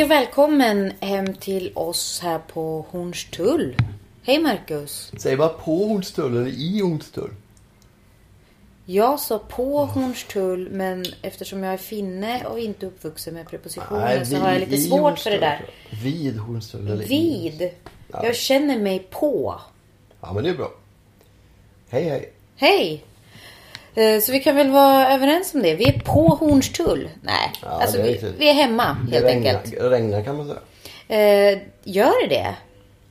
Hej och välkommen hem till oss här på Hornstull. Hej Marcus. Säg bara på Hornstull eller i Hornstull. Jag sa på Hornstull men eftersom jag är finne och inte uppvuxen med prepositioner så har jag lite svårt för Hornstull, det där. Vid Hornstull eller i. Vid. Jag känner mig på. Ja men det är bra. Hej hej. Hej! Eh, Så vi kan väl vara överens om det. Vi är på Hornstull. Nej, Ja, alltså det är vi, vi är hemma Det helt regnar, enkelt. regnar kan man säga. Eh, gör det det?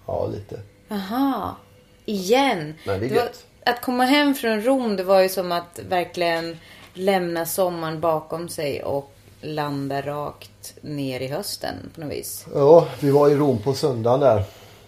Ja lite. Aha, igen. Men det är var, gött. att komma hem från Rom, det var ju som att verkligen lämna sommaren bakom sig och landa rakt ner i hösten på något vis. Ja, vi var i Rom på söndagen där.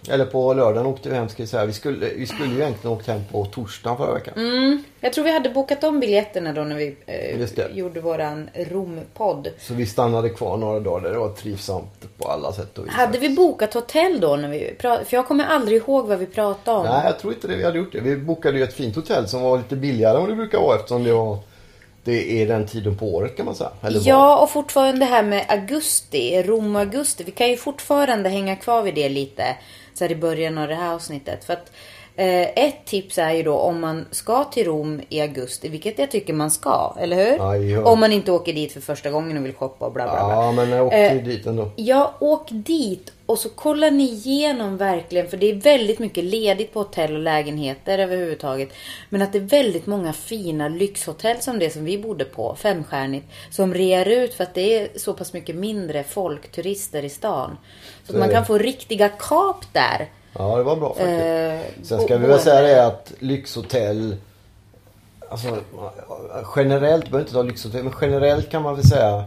Eller på lördagen åkte vi hem ska säga. Vi skulle, vi skulle ju egentligen åkt hem på torsdagen förra veckan. Mm. Jag tror vi hade bokat om biljetterna då när vi eh, gjorde våran Rom-podd. Så vi stannade kvar några dagar där. Det var trivsamt på alla sätt och vis. Hade vi bokat hotell då när vi? För jag kommer aldrig ihåg vad vi pratade om. Nej, jag tror inte det vi hade gjort det. Vi bokade ju ett fint hotell som var lite billigare än vad det brukar vara eftersom det var det är den tiden på året kan man säga. Eller var. Ja, och fortfarande det här med augusti, Rom-augusti. Vi kan ju fortfarande hänga kvar vid det lite så här i början av det här avsnittet. För att ett tips är ju då om man ska till Rom i augusti, vilket jag tycker man ska, eller hur? Ja. Om man inte åker dit för första gången och vill shoppa och bla bla bla. Ja, men jag åkte Eh, ju dit ändå. Ja, åk dit och så kollar ni igenom verkligen. För det är väldigt mycket ledigt på hotell och lägenheter överhuvudtaget. Men att det är väldigt många fina lyxhotell som det som vi bodde på, femstjärnigt. Som rear ut för att det är så pass mycket mindre folk, turister i stan. Så, Så att man kan få riktiga kap där. Ja, det var bra faktiskt. Eh, Sen ska vi väl säga det att lyxhotell Alltså generellt, behöver inte ta lyxhotell, men generellt kan man väl säga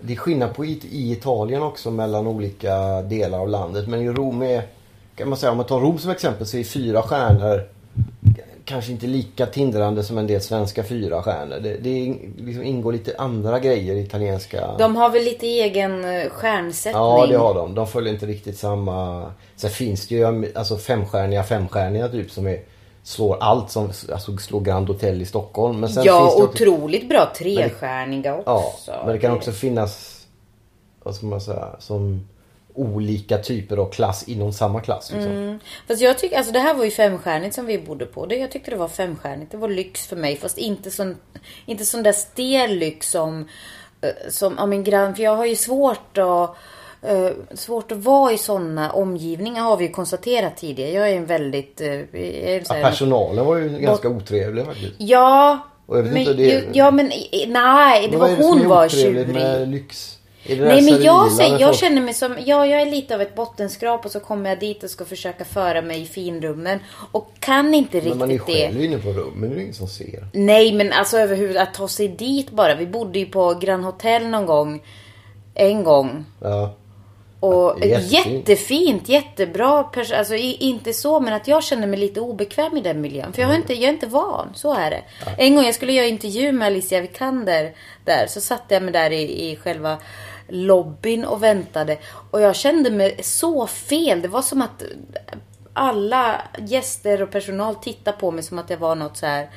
Det är skillnad på i, i Italien också mellan olika delar av landet. Men i Rom är, kan man säga, om man tar Rom som exempel så är fyra stjärnor kanske inte lika tindrande som en del svenska fyra stjärnor. Det, det liksom ingår lite andra grejer i italienska... De har väl lite egen eh, stjärnsättning. Ja, det har de. De följer inte riktigt samma... Sen finns det ju alltså femstjärniga femstjärniga typ som är, slår allt som alltså slår Grand Hotel i Stockholm. Men sen Ja, finns det också, otroligt bra trestjärniga också. Ja, men det kan också finnas, vad ska man säga, som olika typer av klass inom samma klass. Liksom. Mm. Fast jag tycker, alltså det här var ju femstjärnigt som vi bodde på. Det, jag tyckte det var femstjärnigt. Det var lyx för mig. Fast inte sån, inte sån där stel lyx som, eh, som ja, min grann. För jag har ju svårt att, eh, svårt att vara i såna omgivningar har vi ju konstaterat tidigare. Jag är en väldigt, jag är Ja, personalen var ju ganska otrevlig faktiskt. Ja, Och jag men, inte, det- ja men nej, det Men var det hon var tjurig. med lyx? Det Nej men jag, säger, jag känner mig som, ja jag är lite av ett bottenskrap och så kommer jag dit och ska försöka föra mig i finrummen. Och kan inte Men man är riktigt det. själv inne på rummen, det är ingen som ser. Nej men alltså överhuvudtaget att ta sig dit bara. Vi bodde ju på Grand Hotel någon gång. En gång. Ja. Och det jättefint. jättefint, jättebra pers- Alltså inte så men att jag känner mig lite obekväm i den miljön. För jag, har inte, jag är inte van, så är det. En gång jag skulle göra intervju med Alicia Vikander där. Så satte jag mig där i, i själva lobbyn och väntade. Och jag kände mig så fel. Det var som att alla gäster och personal tittade på mig som att jag var något så här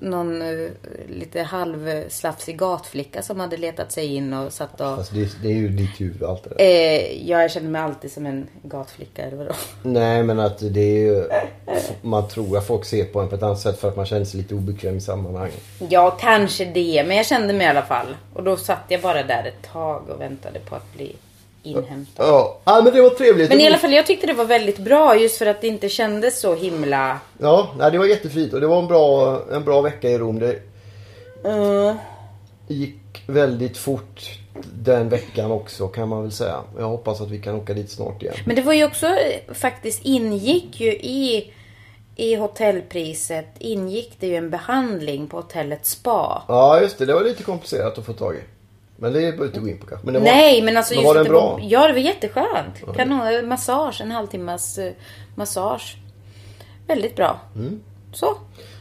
någon eh, lite halvslafsig gatflicka som hade letat sig in och satt och... Alltså det, det är ju ditt huvud allt det där. Eh, ja, jag känner mig alltid som en gatflicka eller vadå? Nej men att det är ju... Man tror att folk ser på en på ett annat sätt för att man känner sig lite obekväm i sammanhanget. Ja, kanske det. Men jag kände mig i alla fall. Och då satt jag bara där ett tag och väntade på att bli inhämtad. Ja, ja men det var trevligt. Men i alla fall, jag tyckte det var väldigt bra just för att det inte kändes så himla... Ja, nej, det var jättefint och det var en bra, en bra vecka i Rom. Det Uh, gick väldigt fort den veckan också kan man väl säga. Jag hoppas att vi kan åka dit snart igen. men det var ju också eh, faktiskt ingick ju i i hotellpriset ingick det ju en behandling på hotellet spa. Ja, just det. Det var lite komplicerat att få tag i. Men det behöver inte gå in på kanske. Men det var, Nej, men alltså men var den bra? var, Ja, det var jätteskönt. Kanon, massage, en halvtimmas eh, massage. Väldigt bra. Så.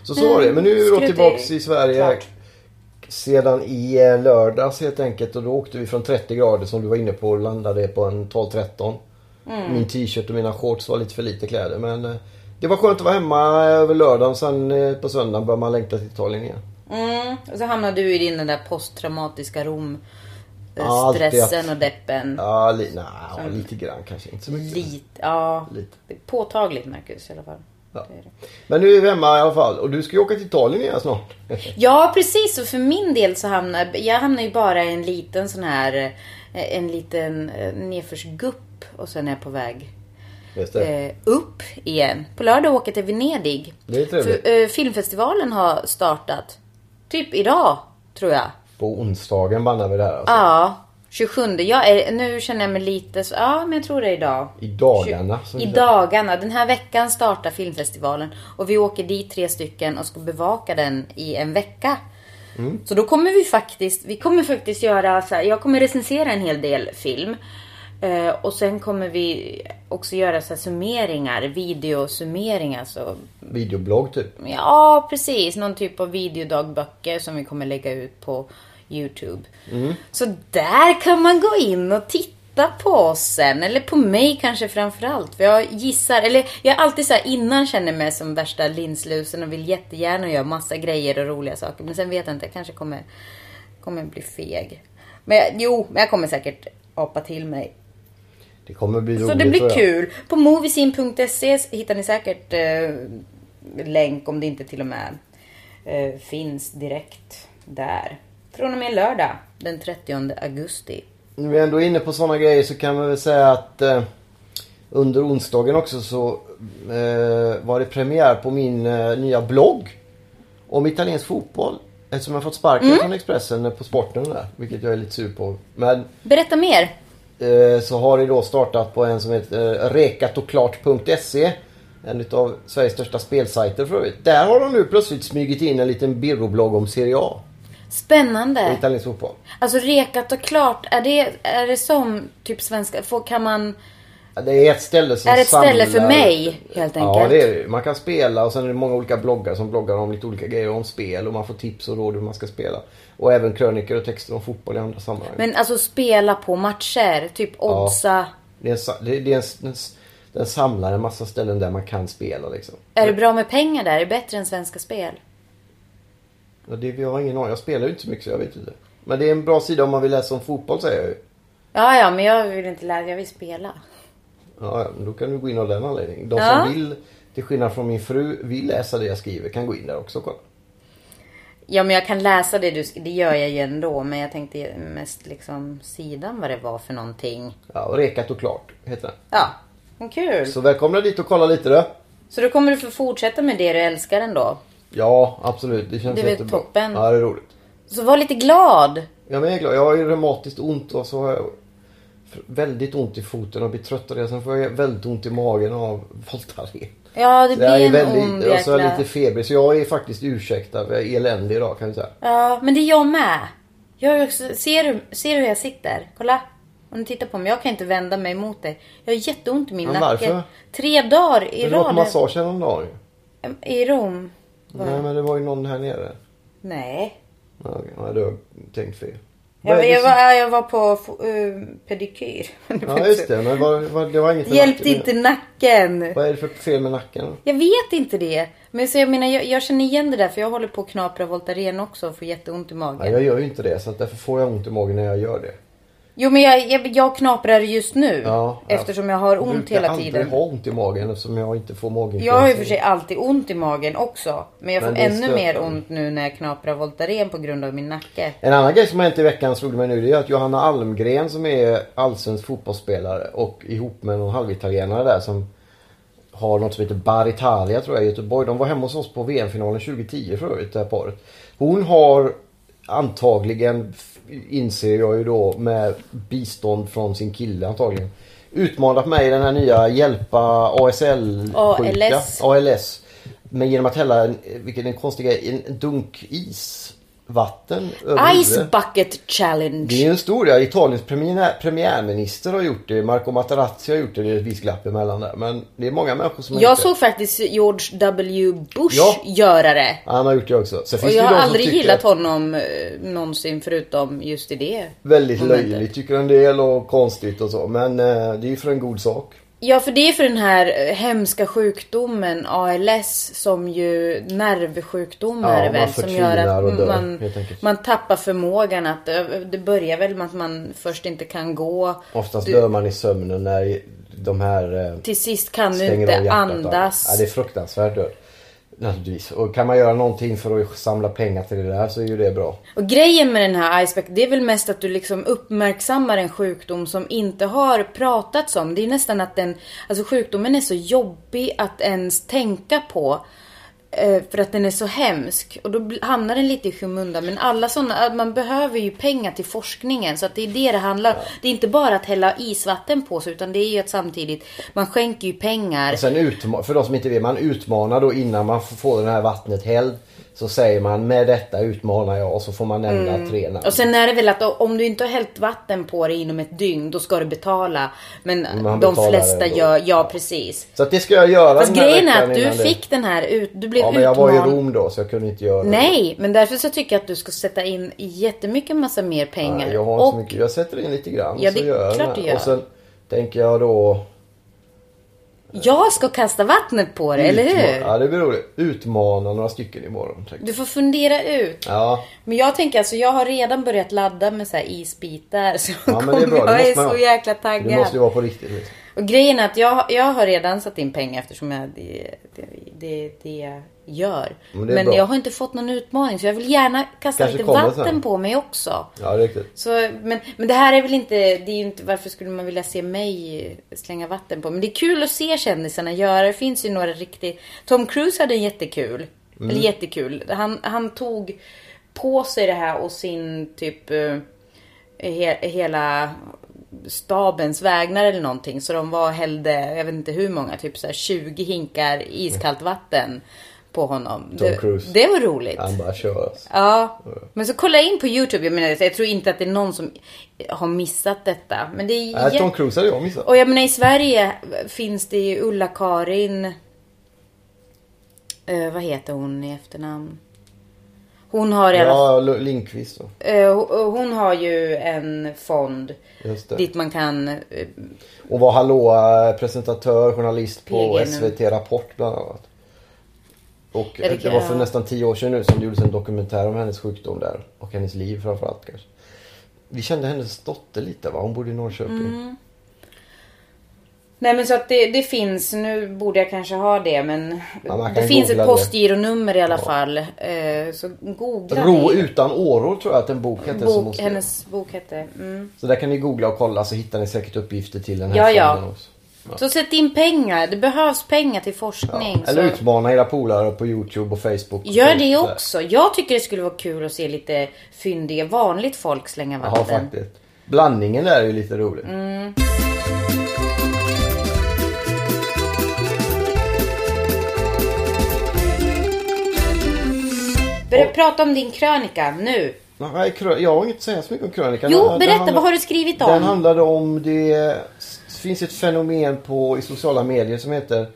Så så var det. Men nu är vi då tillbaks till- i Sverige. Klart. Sedan i eh, lördags helt enkelt. Och då åkte vi från 30 grader som du var inne på och landade på en 12-13. Mm. Min t-shirt och mina shorts var lite för lite kläder. Men eh, det var skönt att vara hemma över lördagen. Sen på söndagen började man längta till Italien igen. Mm. Och så hamnade du i din den där posttraumatiska Rom. eh, Ja, stressen att- och deppen. Ja, li- nej, ja, lite grann kanske. Inte så mycket. Lite, ja. Lite. Påtagligt Marcus i alla fall. Ja. Det det. Men nu är vi hemma i alla fall. Och du ska ju åka till Italien igen snart. Ja precis och för min del så hamnar jag hamnar ju bara i en liten sån här eh, en liten eh, nedförsgupp och sen är jag på väg eh, upp igen. På lördag åker jag till Venedig. Det är trevligt. För, eh, filmfestivalen har startat. Typ idag tror jag. På onsdagen bannar vi det här alltså. Ja. 27. Jag är, nu känner jag mig lite så, ja men jag tror det är idag. I dagarna. I dagarna. Den här veckan startar filmfestivalen. Och vi åker dit tre stycken och ska bevaka den i en vecka. Mm. Så då kommer vi faktiskt, vi kommer faktiskt göra så här, jag kommer recensera en hel del film. Eh, och sen kommer vi också göra så här summeringar, videosummeringar. Så, Videoblogg typ. ja, precis. Någon typ av videodagböcker som vi kommer lägga ut på Youtube. Så där kan man gå in och titta på oss sen. Eller på mig kanske framförallt. För jag gissar, eller jag är alltid så här innan känner mig som värsta linslusen och vill jättegärna göra massa grejer och roliga saker. Men sen vet jag inte, jag kanske kommer, kommer bli feg. Men jag, jo, men jag kommer säkert apa till mig. Det kommer bli roligt Så det blir kul. På moviesin.se hittar ni säkert eh, länk om det inte till och med eh, finns direkt där. Från och med lördag den 30 augusti. När vi ändå är inne på sådana grejer så kan man väl säga att eh, under onsdagen också så eh, var det premiär på min eh, nya blogg om italiensk fotboll. Eftersom jag fått sparken Mm. från Expressen på sporten där, vilket jag är lite sur på. Men Berätta mer. Eh, så har det då startat på en som heter eh, rekatoklart.se. En utav Sveriges största spelsajter för övrigt. Där har de nu plötsligt smugit in en liten birroblogg om Serie A Spännande. italiensk fotboll. Alltså rekat och klart. Är det, är det som typ svenska? Får, kan man... Ja, Det är ett ställe som Är det ett ställe för mig, helt Ja, enkelt? det är det. Man kan spela och sen är det många olika bloggar som bloggar om lite olika grejer om spel och man får tips och råd hur man ska spela. Och även krönikor och texter om fotboll i andra sammanhang. Men alltså spela på matcher. Typ oddsa. Det är en, det, är en, den, samlar en massa ställen där man kan spela liksom. Är det bra med pengar där? Är det bättre än Svenska Spel? Ja, det, jag har ingen aning. Jag spelar ju inte så mycket så jag vet inte. Men det är en bra sida om man vill läsa om fotboll säger jag ju. Ja, ja, men jag vill inte lära, jag vill spela. Ja, ja, men då kan du gå in av den anledningen. De Ja. som vill, till skillnad från min fru, vill läsa det jag skriver kan gå in där också och kolla. Ja, men jag kan läsa det du Det gör jag ju ändå. Men jag tänkte mest liksom sidan vad det var för någonting. Ja, och Rekat och klart heter den. Ja, men kul. Så, Så välkomna dit och kolla lite då. då kommer du få fortsätta med det du älskar ändå. Ja, absolut. Det känns Det är väl jättebra. toppen. Ja, det är roligt. Så var lite glad. Ja, men jag är glad. Jag har ju reumatiskt ont och så har jag väldigt ont i foten och blir trött av det. Sen får jag väldigt ont i magen av Voltaren. Ja, det Så jag blir är en väldigt, ond och så är jag jäkla... lite febrig. Så jag är faktiskt ursäktad. Jag är eländig idag kan jag säga. Ja, men det är jag med. Jag också... ser, du, ser du hur jag sitter? Kolla. Om du tittar på mig. Jag kan inte vända mig mot dig. Jag har jätteont i min Men nacke. varför? Tre dagar i Men du var på rad. massage häromdagen. I Rom. Nej, men det var ju någon här nere. Nej. Ja, du har tänkt fel. Jag, jag, var, jag var på uh, pedikyr. Ja, just det. Men vad, vad, det var inget hjälpte inte nacken. Vad är det för fel med nacken? Jag vet inte det. Men så jag menar, jag, jag känner igen det där för jag håller på att knapra Voltaren också och får jätteont i magen. Ja, jag gör ju inte det. Så att därför får jag ont i magen när jag gör det. Jo men jag, jag, jag knaprar just nu. Ja, eftersom jag har Jag ont brukar hela aldrig tiden. ha ont i magen eftersom jag inte får maginfluensa. Jag har ju för sig alltid ont i magen också. Men jag Men får ännu mer ont nu när jag knaprar Voltaren på grund av min nacke. En annan grej som har hänt i veckan slog mig nu det är att Johanna Almgren som är allsvensk fotbollsspelare och ihop med någon halvitalienare där som har något som heter Bar Italia tror jag i Göteborg. De var hemma hos oss på VM-finalen 2010 för övrigt det här paret. Hon har antagligen, inser jag ju då med bistånd från sin kille antagligen. Utmanat mig i den här nya hjälpa ASL ALS. ALS. Men genom att hälla, vilket är en konstig grej, en dunk isvatten över Ice huvudet. bucket challenge. Det är en stor ja. Italiens premiär, premiärminister har gjort det. Marco Materazzi har gjort det. Det är ett visst glapp emellan där. Men det är många människor som har Jag gjort såg faktiskt George W Bush Ja. göra det. det. Han har gjort det också. Sen Och finns jag det har ju de som aldrig tycker gillat att honom eh, någonsin förutom just i det. Väldigt momentet. löjligt tycker en del och konstigt och så. Men eh, det är ju för en god sak. Ja, för det är för den här eh, hemska sjukdomen ALS som ju nervsjukdom Ja, väl som gör att dör, man, man tappar förmågan att eh, det börjar väl med att man först inte kan gå. Oftast Du- dör man i sömnen när de här eh, Till sist kan du inte andas. Ja, det är fruktansvärt död. Naturligtvis. Och kan man göra någonting för att samla pengar till det där så är ju det bra. Och grejen med den här Iceback, det är väl mest att du liksom uppmärksammar en sjukdom som inte har pratats om. Det är nästan att den, alltså sjukdomen är så jobbig att ens tänka på. Eh, för att den är så hemsk. Och då hamnar den lite i skymundan. Men alla sådana, eh, man behöver ju pengar till forskningen. Så att det är det det handlar om. Det är inte bara att hälla isvatten på sig. Utan det är ju att samtidigt, man skänker ju pengar. Och sen utma- för de som inte vet, man utmanar då innan man får det här vattnet hällt. Så säger man med detta utmanar jag och så får man nämna tre namn. Mm. Och sen är det väl att om du inte har hällt vatten på dig inom ett dygn, då ska du betala. Men Man de flesta ändå. gör, ja precis. Så att det ska jag göra Fast den här grejen är att du innan det- fick den här ut, du blev Ja men jag var i. Rom då så jag kunde inte göra det. Nej, men därför så tycker jag att du ska sätta in jättemycket massa mer pengar. Nej, jag har inte så och mycket. Jag sätter in lite grann. Ja, så det är klart du gör. Och sen tänker jag då... jag ska kasta vattnet på dig, eller hur? Ja det blir roligt. Utmana några stycken imorgon. jag. Du får fundera ut. Ja, Men jag tänker alltså, jag har redan börjat ladda med så här isbitar. Så Ja, men det är bra. Det jag är man så jäkla taggad. det måste ju vara på riktigt. Liksom. Och grejen är att jag, jag har redan satt in pengar eftersom jag, det, det, det, det gör. Men Men, jag har inte fått någon utmaning så jag vill gärna kasta Kanske lite vatten sen. på mig också. Ja, riktigt. Så, men, men det här är väl inte, det är inte, varför skulle man vilja se mig slänga vatten på? Men det är kul att se kändisarna göra det. finns ju några riktigt, Tom Cruise hade en jättekul. Mm. Eller jättekul. Han, han tog på sig det här och sin typ eh, he, hela stabens vägnar eller någonting. Så de var hällde, jag vet inte hur många, typ så här 20 hinkar iskallt vatten på honom. Tom det, Cruise. det var roligt. Han bara kör. Ja, men så kolla in på Youtube. Jag menar, jag tror inte att det är någon som har missat detta. Men det är jä- Tom Cruise hade jag missat. Och jag menar i Sverige finns det ju Ulla-Karin. Eh, vad heter hon i efternamn? Hon har i alla Ja, L- Lindqvist då. eh, hon- hon har ju en fond dit man kan eh, Och var hallå eh, presentatör, journalist på PG nu. SVT Rapport bland annat. Och Ja, det det, var för ja. nästan tio år sedan nu som det gjordes en dokumentär om hennes sjukdom där. Och hennes liv framförallt kanske. Vi kände hennes dotter lite va? Hon bodde i Norrköping. Mm. Nej men så att det, det finns, nu borde jag kanske ha det men Ja, det finns ett postgironummer i alla fall. Eh, så googla Ro det. utan åror tror jag att en bok hette Bok, hennes bok hette. Mm. Så där kan ni googla och kolla så hittar ni säkert uppgifter till den här Ja, ja. fonden Så sätt in pengar. Det behövs pengar till forskning. Eller så utmana era polare på Youtube och Facebook. Gör det Så- också. Jag tycker det skulle vara kul att se lite fyndiga vanligt folk slänga Ja vatten. faktiskt. Blandningen där är ju lite rolig. Mm. Börja prata om din krönika nu. Nej, jag har inget att säga så mycket om krönikan. Jo, Den- den berätta. handlar- Vad har du skrivit Den om? handlade om det finns ett fenomen på, i sociala medier som heter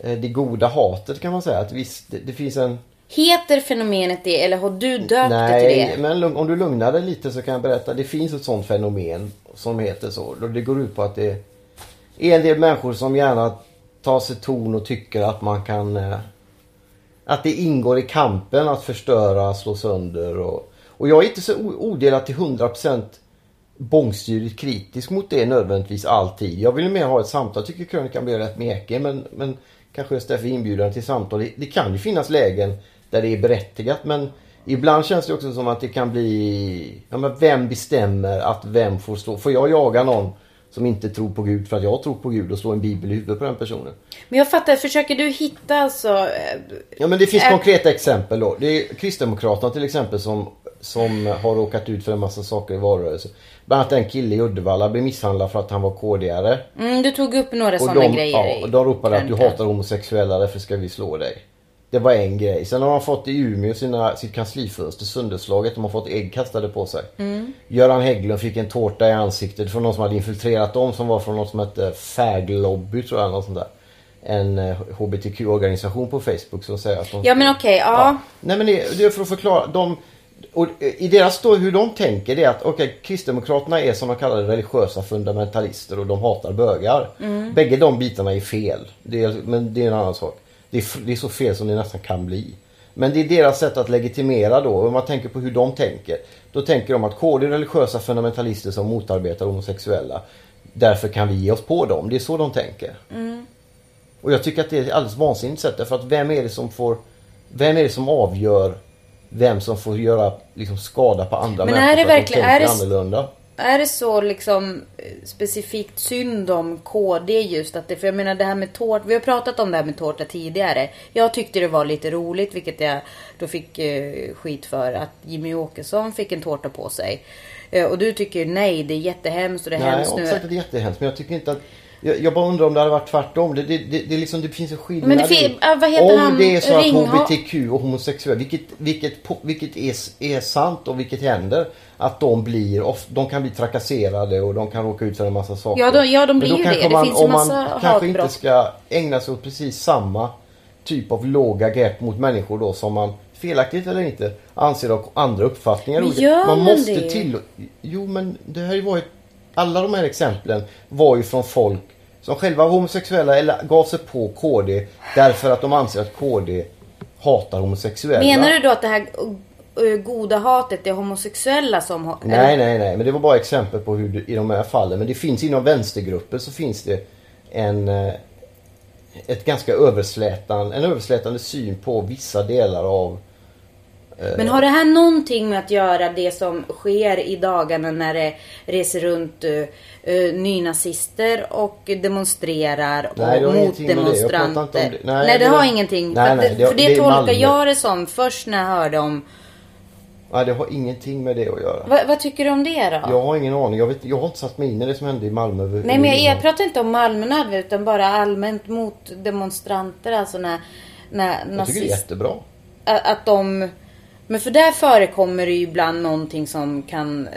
eh, det goda hatet kan man säga. Att visst, det, det finns en... Heter fenomenet det eller har du döpt det till Nej, det? men lugn- om du lugnar dig lite så kan jag berätta. Det finns ett sånt fenomen som heter så. Det går ut på att det är en del människor som gärna tar sig ton och tycker att man kan... eh, Att det ingår i kampen att förstöra, slå sönder och... Och jag är inte så odelat till 100% bångstyrigt kritisk mot det nödvändigtvis alltid. Jag vill mer ha ett samtal. Jag tycker krönikan blir rätt mekig men, men kanske just därför inbjudan till samtal. Det, det kan ju finnas lägen där det är berättigat men ibland känns det också som att det kan bli... Ja men vem bestämmer att vem får stå? Får jag jaga någon som inte tror på Gud för att jag tror på Gud och slå en bibel i huvudet på den personen? Men jag fattar, försöker du hitta alltså... eh, Ja men det finns konkreta exempel då. Det är Kristdemokraterna till exempel som, som har råkat ut för en massa saker i valrörelsen. Bland annat en kille i Uddevalla blev misshandlad för att han var KD-are. Mm, du tog upp några sådana grejer ja, och de ropade att du hatar homosexuella därför ska vi slå dig. Det var en grej. Sen har de fått i Umeå sina, sitt kanslifönster sönderslaget. De har fått ägg kastade på sig. Mm. Göran Hägglund fick en tårta i ansiktet från någon som hade infiltrerat dem som var från något som hette Fag Lobby tror jag. Något sånt där. En eh, HBTQ-organisation på Facebook som säger att de... Ja men okej, ja. Nej men det, det är för att förklara. De, och I deras då, hur de tänker det är att okej, Kristdemokraterna är som de kallar det religiösa fundamentalister och de hatar bögar. Mm. Bägge de bitarna är fel. Det är, men det är en annan sak. Det är, det är så fel som det nästan kan bli. Men det är deras sätt att legitimera då. Om man tänker på hur de tänker. Då tänker de att KD är religiösa fundamentalister som motarbetar homosexuella. Därför kan vi ge oss på dem. Det är så de tänker. Och jag tycker att det är ett alldeles vansinnigt sätt. Därför att vem är det som får... Vem är det som avgör vem som får göra liksom, skada på andra Men människor är det verkligen- är det- annorlunda? Är det så liksom eh, specifikt synd om KD just att det, för jag menar det här med tårta, vi har pratat om det här med tårta tidigare. Jag tyckte det var lite roligt, vilket jag då fick eh, skit för, att Jimmy Åkesson fick en tårta på sig. Eh, och du tycker nej, det är jättehemskt och det är Nej, jag hemskt har nu. inte sagt att det är jättehemskt. Men jag tycker inte att... Jag, jag bara undrar om det hade varit tvärtom. Det, det, det, det, är liksom, det finns en skillnad Men det fin- vad heter Om han? det är så att Ringha- HBTQ och homosexuella, vilket, vilket, vilket är, är sant och vilket händer. Att de blir, de kan bli trakasserade och de kan råka ut för en massa saker. Ja, de- ja, de blir ju det. Det Man, finns ju om massa man kanske inte hatbrott. ska ägna sig åt precis samma typ av låga grepp mot människor då som man felaktigt eller inte anser ha andra uppfattningar. Men det- gör man man måste det? till... Jo men det har ju varit... Alla de här exemplen var ju från folk som själva var homosexuella eller gav sig på KD därför att de anser att KD hatar homosexuella. Menar du då att det här eh, goda hatet är homosexuella som har... Nej, nej, nej. Men det var bara exempel på hur det, i de här fallen. Men det finns inom vänstergrupper så finns det en... eh, Ett ganska överslätande, en överslätande syn på vissa delar av... Men har det här någonting med att göra det som sker i dagarna när det reser runt uh, nynazister och demonstrerar och Nej, ingenting med det. Jag motdemonstranter? det. Nej, Nej, det, det har ingenting. Nej, nej, det- för det, det tolkar jag det som först när jag hörde om... Nej, det har ingenting med det att göra. Vad, vad tycker du om det då? Jag har ingen aning. Jag, vet, jag har inte satt mig in i det som hände i Malmö. Nej men jag, jag pratar inte om Malmö utan bara allmänt mot demonstranter. Alltså när, när Jag tycker det är jättebra. att, att de... Men för där förekommer det ju ibland någonting som kan eh,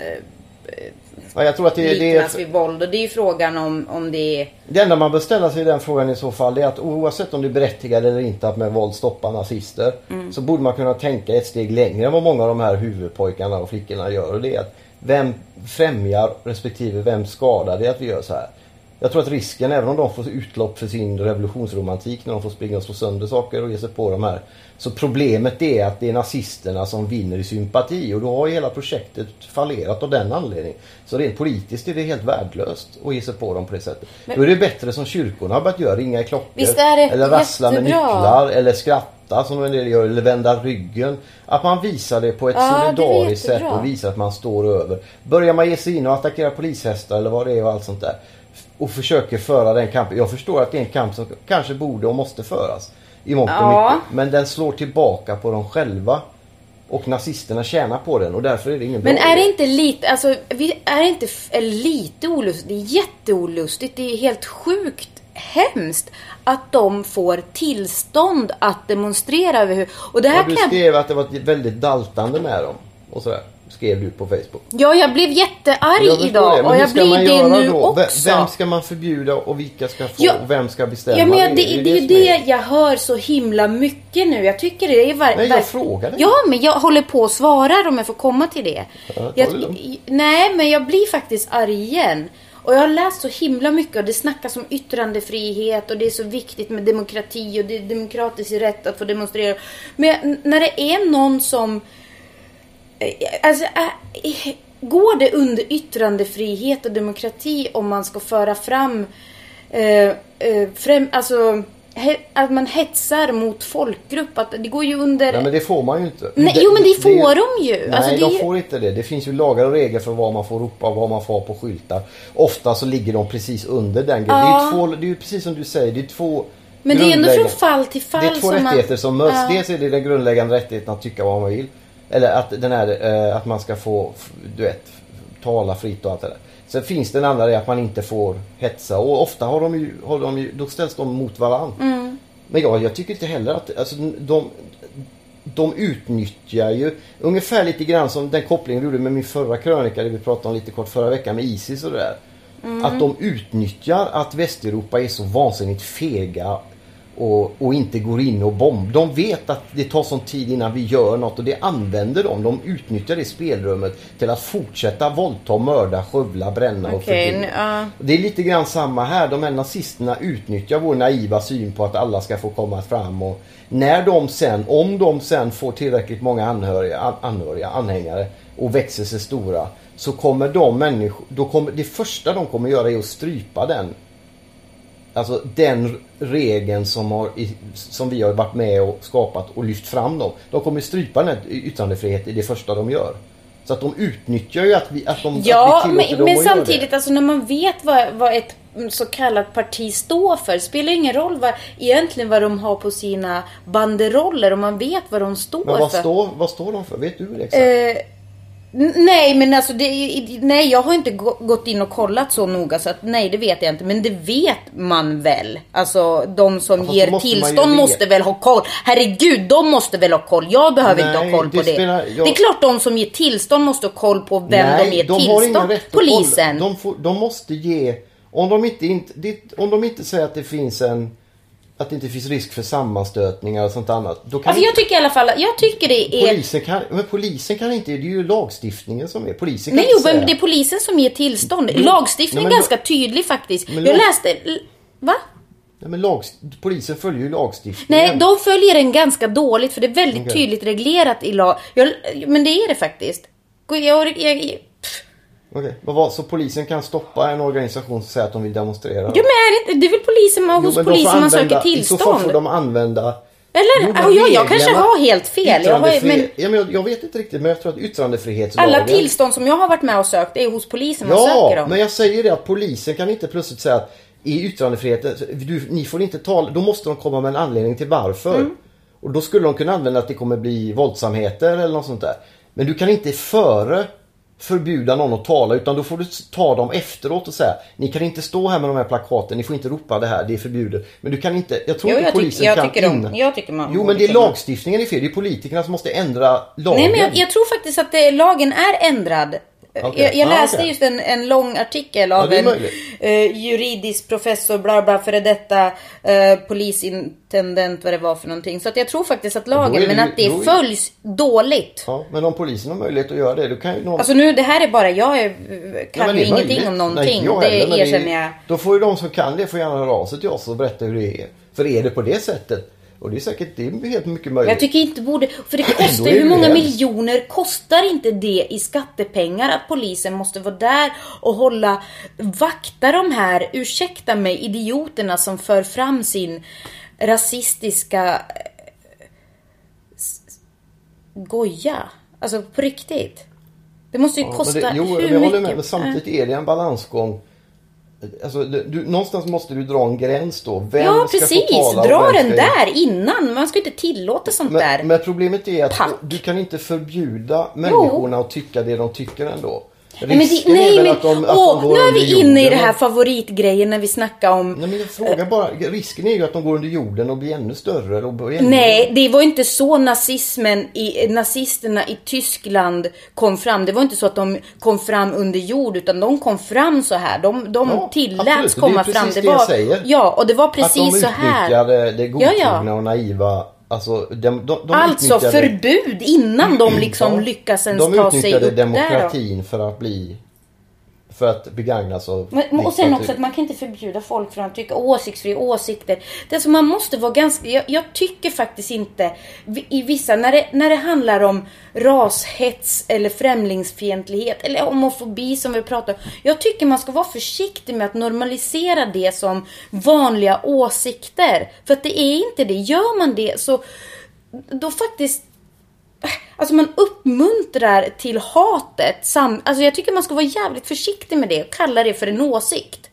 Ja, jag tror att det, det, är, vid våld. Och det är ju frågan om, om det är... det enda man bör ställa sig i den frågan i så fall är att oavsett om det är berättigat eller inte att med våld stoppa nazister. Mm. Så borde man kunna tänka ett steg längre än vad många av de här huvudpojkarna och flickorna gör. Och det är att vem främjar respektive vem skadar det att vi gör så här. Jag tror att risken, även om de får utlopp för sin revolutionsromantik när de får springa och slå sönder saker och ge sig på de här. Så problemet är att det är nazisterna som vinner i sympati och då har ju hela projektet fallerat av den anledningen. Så rent politiskt är det helt värdelöst att ge sig på dem på det sättet. då är det bättre som kyrkorna har börjat göra, ringa i klockor. Eller rassla med nycklar eller skratta som en del gör eller vända ryggen. Att man visar det på ett Ja, solidariskt sätt och visar att man står över. Börjar man ge sig in och attackera polishästar eller vad det är och allt sånt där. Och försöker föra den kampen. Jag förstår att det är en kamp som kanske borde och måste föras. I mångt och Ja. mycket. Men den slår tillbaka på dem själva. Och nazisterna tjänar på den och därför är det ingen Men är det inte lite, alltså, vi- är det inte lite olustigt? Det är jätteolustigt. Det är helt sjukt hemskt att de får tillstånd att demonstrera över hur... Och det här Ja, du skrev att det var ett väldigt daltande med dem. Och sådär. Skrev du på Facebook. Ja, jag blev jättearg Jag idag det, och jag blir det nu då? Också. Vem ska man förbjuda och vilka ska få Ja. och vem ska bestämma Ja men det, är det, är som det jag hör så himla mycket nu. Jag tycker det är var, Nej, jag ver- frågade. Ja men jag håller på och svarar om jag får komma till det. Ja, jag, det nej men jag blir faktiskt arg igen. Och jag har läst så himla mycket och det snackas om yttrandefrihet och det är så viktigt med demokrati och det är demokratisk rätt att få demonstrera. Men när det är någon som Alltså, äh, går det under yttrandefrihet och demokrati om man ska föra fram, eh, eh, främ, alltså, he, att man hetsar mot folkgrupp? Att det går ju under... Nej men det får man ju inte. Nej, jo men det får de ju. Nej Alltså, det de får inte det. Det finns ju lagar och regler för vad man får ropa och vad man får ha på skyltar. Ofta så ligger de precis under den grejen. Det, är två, det är ju precis som du säger. Det är två Men det är ändå från fall till fall Det är två som man- rättigheter som möts. Ja. Dels är det den grundläggande rättigheten att tycka vad man vill. Eller att, den här, eh, att man ska få, du vet, tala fritt och allt det där. Sen finns det en annan att man inte får hetsa och ofta har de ju, har de ju då ställs de mot varandra. Mm. Men ja, jag tycker inte heller att... Alltså, de, de utnyttjar ju ungefär lite grann som den kopplingen du gjorde med min förra krönika, det vi pratade om lite kort förra veckan med Isis och det där. Att de utnyttjar att Västeuropa är så vansinnigt fega och, och inte går in och bomb. De vet att det tar sån tid innan vi gör något och det använder de. De utnyttjar det spelrummet till att fortsätta våldta, mörda, skövla, bränna och förbjuda. nu- ja. Det är lite grann samma här. De här nazisterna utnyttjar vår naiva syn på att alla ska få komma fram. Och när de sen, om de sen får tillräckligt många anhöriga, an- anhöriga anhängare och växer sig stora. Så kommer de människor, då kommer, det första de kommer göra är att strypa den. Alltså den regeln som, har, som vi har varit med och skapat och lyft fram dem. De kommer strypa den här yttrandefriheten i det första de gör. Så att de utnyttjar ju att vi, att de, Ja, att vi men, tillåter dem men att göra det. samtidigt, alltså när man vet vad, vad ett så kallat parti står för, spelar ingen roll vad, egentligen vad de har på sina banderoller och man vet vad de står Men vad för. står, vad står de för? Vet du det exakt? Eh, nej, men alltså det, nej, jag har inte gå- gått in och kollat så noga så att nej, det vet jag inte. Men det vet man väl. Alltså de som då ger måste tillstånd måste väl ha koll. Herregud, de måste väl ha koll. Jag behöver inte Nej, ha koll på det det. spelar- jag- Det är klart de som ger tillstånd måste ha koll på vem de ger de tillstånd. Polisen. De, får, de måste ge... Om de inte, inte, om de inte säger att det finns en... Att det inte finns risk för sammanstötningar och sånt annat. Då kan Alltså jag tycker i alla fall, jag tycker det är... polisen kan, men polisen kan inte, det är ju lagstiftningen som är. Polisen kan Nej, inte jo, men säga. det är polisen som ger tillstånd. Jo, Lagstiftningen är men ganska tydlig faktiskt. Men Jag lag- läste... Va? Nej, men lag, polisen följer ju lagstiftningen. Nej, de följer den ganska dåligt för det är väldigt Okej. tydligt reglerat i lag. Jag, men det är det faktiskt. Jag, jag. Okej, vad var, så polisen kan stoppa en organisation som säger att de vill demonstrera? ja, men är det, det är väl polisen man, Jo, hos polisen man söker använda- I så fall får tillstånd? de använda... Eller? Jo, Ja, jag, jag kanske har helt fel. Jag, har, men ja, men jag, jag vet inte riktigt men jag tror att yttrandefrihetslagen... alla tillstånd som jag har varit med och sökt är hos polisen man söker Ja, dem. men jag säger det att polisen kan inte plötsligt säga att i yttrandefriheten, du, ni får inte tala, då måste de komma med en anledning till varför. Mm. Och då skulle de kunna använda att det kommer bli våldsamheter eller något sånt där. Men du kan inte före förbjuda någon att tala utan då får du ta dem efteråt och säga ni kan inte stå här med de här plakaten, ni får inte ropa det här, det är förbjudet. Men du kan inte, jag tror Jo, inte jag, tyck, polisen jag, kan tycker de, jag tycker man Jo men det är kunna. lagstiftningen är fel, det är politikerna som måste ändra lagen. Nej men jag, jag tror faktiskt att det, lagen är ändrad. Okej. Jag, jag Ah, läste okej. just en, en lång artikel av det är en eh, juridisk professor, bla bla, före detta eh, polisintendent, vad det var för någonting. Så att jag tror faktiskt att lagen, det men att det då är- följs dåligt. Ja, men om polisen har möjlighet att göra det, då kan ju någon... Alltså nu, det här är bara, jag är, Ja, kan men ju det ingenting möjligt. om någonting. Nej, jag det heller, men erkänner jag. Då får ju de som kan det får gärna höra av sig till oss och berätta hur det är. För är det på det sättet, och det är säkert det är helt mycket möjligt. Jag tycker inte borde, för det kostar är hur många hemskt. miljoner kostar inte det i skattepengar att polisen måste vara där och hålla, vakta de här, ursäkta mig, idioterna som för fram sin rasistiska eh, goja. Alltså på riktigt. Det måste ju Ja, kosta det, jo, hur jag mycket? håller med, men samtidigt är det en balansgång. Alltså, du, någonstans måste du dra en gräns då. Vem Ja precis, tala dra den ska- där innan. Man ska inte tillåta sånt där. Men, men problemet är att Pack. du kan inte förbjuda människorna att tycka det de tycker ändå. Nej, men det, Risken är nej väl men, att de, att åh, de går nu är vi inne i det här och- favoritgrejen när vi snackar om Nej, men jag frågar bara, risken är ju att de går under jorden och blir ännu större. Och blir ännu Nej, det var inte så nazismen i, nazisterna i Tyskland kom fram. Det var inte så att de kom fram under jord utan de kom fram så här. De, de Ja, tilläts absolut. Komma det är fram. precis det jag säger. Ja, och det var att precis de så här. utnyttjade det godtrogna Ja, ja. och naiva. Alltså, de, de, de Alltså utnyttjade- förbud innan de liksom lyckas ens De ta sig utnyttjade upp där. Då. demokratin för att bli... För att begagnas av Men, och sen också att man kan inte förbjuda folk från att tycka åsiktsfria åsikter. Det så man måste vara ganska, jag, jag tycker faktiskt inte i vissa, när det, när det handlar om rashets eller främlingsfientlighet eller homofobi som vi pratar om. Jag tycker man ska vara försiktig med att normalisera det som vanliga åsikter. För att det är inte det. Gör man det så då faktiskt Alltså man uppmuntrar till hatet. Sam, alltså jag tycker man ska vara jävligt försiktig med det och kalla det för en åsikt.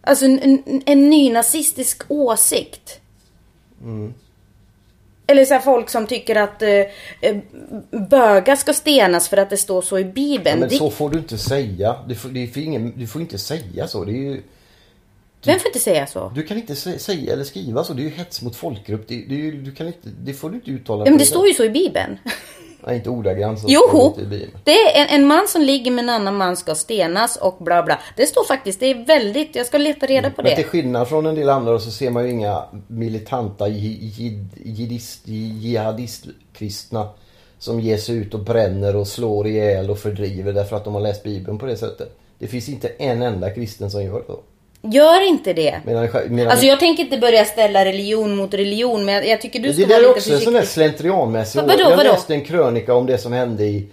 Alltså en, en, en nynazistisk åsikt. Eller så folk som tycker att eh, eh, bögar ska stenas för att det står så i Bibeln. Men det, så får du inte säga. Du får, är för ingen, du får inte säga så. Det är ju... Vem får inte säga så? Du kan inte sä- säga eller skriva så. Det är ju hets mot folkgrupp. Det, det, du kan inte, det får du inte uttala. Ja, men det står ju så i Bibeln. Nej, inte ordagrant. så Jo, står det det är en, en man som ligger med en annan man ska stenas och bla bla. Det står faktiskt, det är väldigt, jag ska leta reda på Men till det. skillnad från en del andra så ser man ju inga militanta ji- jid- jihadist, jihadistkristna som ger sig ut och bränner och slår ihjäl och fördriver därför att de har läst Bibeln på det sättet. Det finns inte en enda kristen som gör så. Gör inte det. Medan, medan, Alltså jag tänker inte börja ställa religion mot religion men jag, jag tycker du det ska där vara är lite också en sån där försiktig. slentrianmässig Va- vadå, Jag vadå? läste en krönika om det som hände i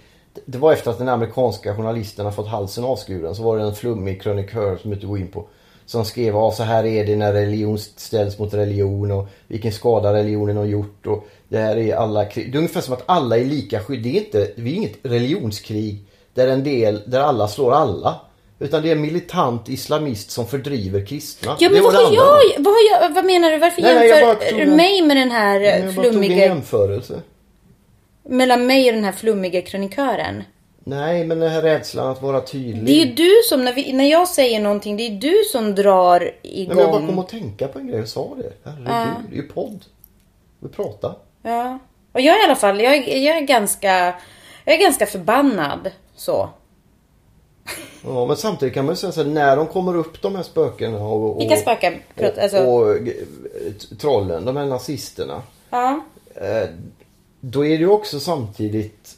Det var efter att den amerikanska journalisten har fått halsen avskuren. Så var det en flummig krönikör som inte går in på. Som skrev av så här är det när religion ställs mot religion och vilken skada religionen har gjort. Och det här är alla krig. Det är ungefär som att alla är lika skydd. Det är inte, det är inget religionskrig där en del, där alla slår alla. Utan det är en militant islamist som fördriver kristna. Ja men vad har, jag, vad har jag, vad menar du? Varför Nej, nej, jag jämför du en- mig med den här Jag eh, bara tog en flummiga, jämförelse. mellan mig och den här flummiga krönikören? Nej, men den här rädslan att vara tydlig. Det är ju du som, när, vi, när jag säger någonting, det är du som drar Nej, igång. men jag bara kom att tänka på en grej och sa det. Herregud, det är ju podd. Vi pratar. Ja. Och jag i alla fall, jag, är- jag är ganska, jag är ganska förbannad. Så. Ja, men samtidigt kan man ju säga så här, när de kommer upp de här spökena och... och Vilka spöken? Prata- Och, alltså- och, eh, trollen, de här nazisterna. Ja. Eh, då är det ju också samtidigt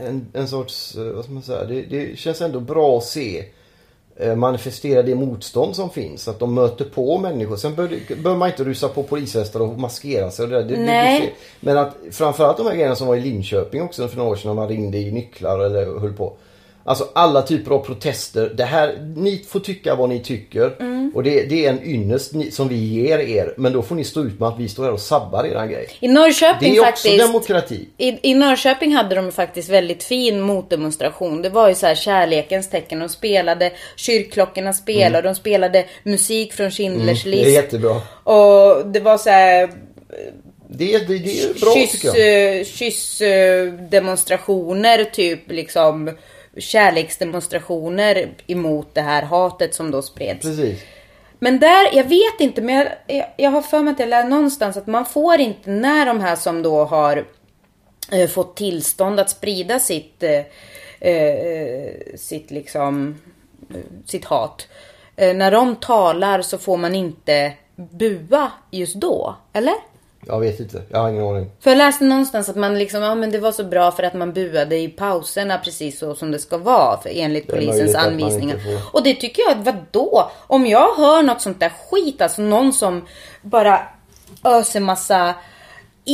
en, en sorts, eh, vad ska man säga, det, det känns ändå bra att se manifestera det motstånd som finns. Att de möter på människor. Sen bör, bör man inte rusa på polishästar och maskera sig. Och det, där. det, det. Men att framförallt de här grejerna som var i Linköping också för några år sedan när man ringde i nycklar eller höll på. Alltså alla typer av protester. Det här, ni får tycka vad ni tycker. Mm. Och det, det är en ynnest som vi ger er. Men då får ni stå ut med att vi står här och sabbar eran grej. I Norrköping Det är också faktiskt. demokrati. I, I Norrköping hade de faktiskt väldigt fin motdemonstration. Det var ju så här kärlekens tecken. De spelade, kyrkklockorna spelade, de spelade musik från Schindler's Mm. Det är list. jättebra. Och det var så här Det, är- det, det är bra kyss, tycker jag. eh, kyss eh, demonstrationer typ liksom kärleksdemonstrationer emot det här hatet som då spreds. Precis. Men där, jag vet inte, men jag, jag, jag har för mig att jag lärde någonstans att man får inte, när de här som då har eh, fått tillstånd att sprida sitt, eh, eh, sitt liksom, sitt hat. Eh, när de talar så får man inte bua just då, eller? Jag vet inte. Jag har ingen aning. För jag läste någonstans att man liksom, ja men det var så bra för att man buade i pauserna precis så som det ska vara för enligt polisens anvisningar. får. Och det tycker jag, vadå? Om jag hör något sånt där skit, alltså någon som bara öser massa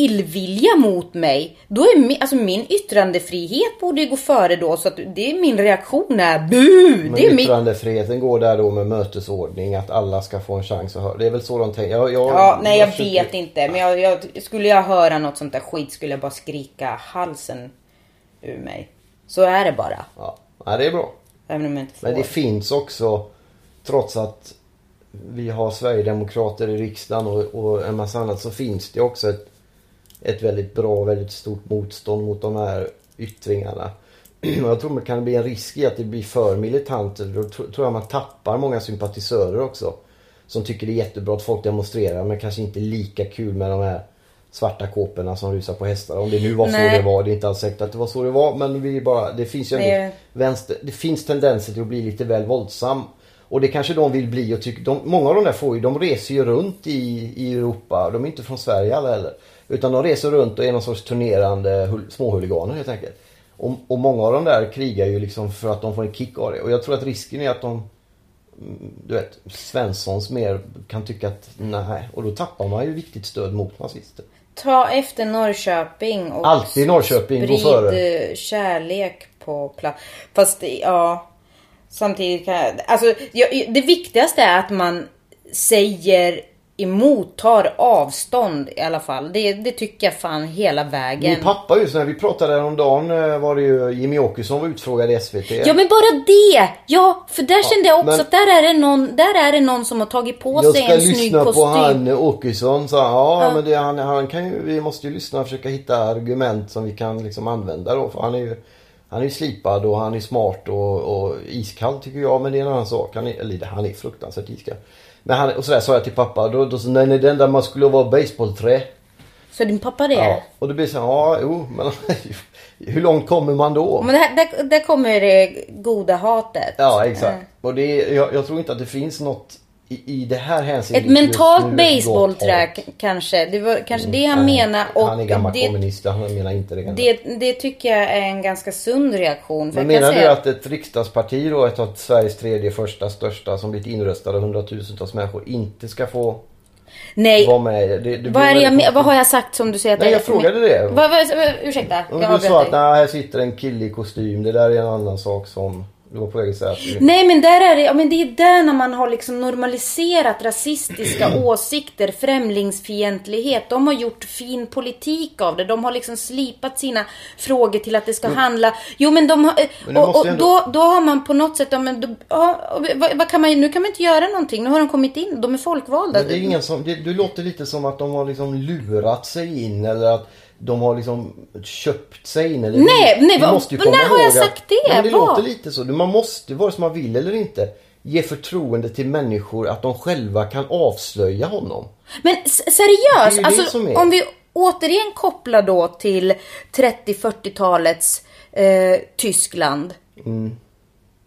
illvilja mot mig. Då är min, alltså min yttrandefrihet borde ju gå före då så att det är min reaktion är bu! Men Det är min... yttrandefriheten går där då med mötesordning. Att alla ska få en chans att höra. Det är väl så de tänker. Jag, jag, Ja, nej jag försöker- vet inte. Men jag, jag, skulle jag höra något sånt där skit skulle jag bara skrika halsen ur mig. Så är det bara. Ja, nej, det är bra. Även om jag inte får. Men det finns också, trots att vi har Sverigedemokrater i riksdagen och, och en massa annat, så finns det också ett, ett väldigt bra, väldigt stort motstånd mot de här yttringarna. Jag tror det kan bli en risk i att det blir för militant. Då tr- tror jag man tappar många sympatisörer också. Som tycker det är jättebra att folk demonstrerar men kanske inte lika kul med de här svarta kåporna som rusar på hästar. Om det nu var Nej. så det var. Det är inte alls säkert att det var så det var. Men vi bara, det finns ju ändå Nej. vänster, det finns tendenser till att bli lite väl våldsam. Och det kanske de vill bli och tycker, de, många av de där får ju, de reser ju runt i, i Europa. De är inte från Sverige alla heller. Utan de reser runt och är någon sorts turnerande hul- småhuliganer helt enkelt. Och, och många av de där krigar ju liksom för att de får en kick av det. Och jag tror att risken är att de, du vet, Svenssons mer kan tycka att nej. Och då tappar man ju viktigt stöd mot nazister. Ta efter Norrköping och Alltid Norrköping, gå sprid före. eh, kärlek på plats. Fast ja, samtidigt kan jag, alltså jag, det viktigaste är att man säger emot, tar avstånd i alla fall. Det, det tycker jag fan hela vägen. Min pappa just när vi pratade häromdagen eh, var det ju Jimmy Åkesson var utfrågad i SVT. Ja men bara det! Ja, för där kände jag också men- att där är, det någon, där är det någon som har tagit på Jag sig ska en snygg lyssna kostym. på han Åkesson. Så, ja, men det, han, han kan ju, vi måste ju lyssna och försöka hitta argument som vi kan liksom använda då. För han är ju Han är slipad och han är smart och, och iskall tycker jag men det är en annan sak. Han är, eller han är fruktansvärt iskall. Men han, och sådär sa jag till pappa. Då, då sa nej, nej den där man skulle vara baseballträ. Så din pappa det? Ja. Och då blir det så här, ja jo men hur långt kommer man då? Men där, där, där kommer det goda hatet. Ja exakt. Och det jag, jag tror inte att det finns något i, i det här hänseendet Ett mentalt baseballträ kanske. Det var kanske det han Mm, Nej, menar. Och han är gammal det, kommunist, han menar inte det. det, det tycker jag är en ganska sund reaktion. Men jag kan menar du att ett riksdagsparti då, ett av Sveriges tredje första största som blivit inröstade av hundratusentals människor inte ska få Nej. vara med? Det, det Vad, är jag, konstigt. vad har jag sagt som du säger att Nej, det- jag frågade det. Vad, vad, ursäkta, jag du sa att nej, här sitter en kille i kostym. Det där är en annan sak som du var på väg att säga. Att, Nej men där är det, ja, men det är där när man har liksom normaliserat rasistiska åsikter, främlingsfientlighet. De har gjort fin politik av det. De har liksom slipat sina frågor till att det ska handla... Jo men de har... Men du och och ändå- då, då har man på något sätt, ja, men, då, ja, vad, vad kan man, nu kan man inte göra någonting. Nu har de kommit in, de är folkvalda. men det är ingen som, det, du låter lite som att de har liksom lurat sig in eller att de har liksom köpt sig in. Eller Nej, nej, vad- måste ju komma när har jag sagt det? Ja, det Vad? låter lite så. Man måste, vare sig man vill eller inte, ge förtroende till människor att de själva kan avslöja honom. Men seriöst, alltså, om vi återigen kopplar då till 30-40-talets eh, Tyskland.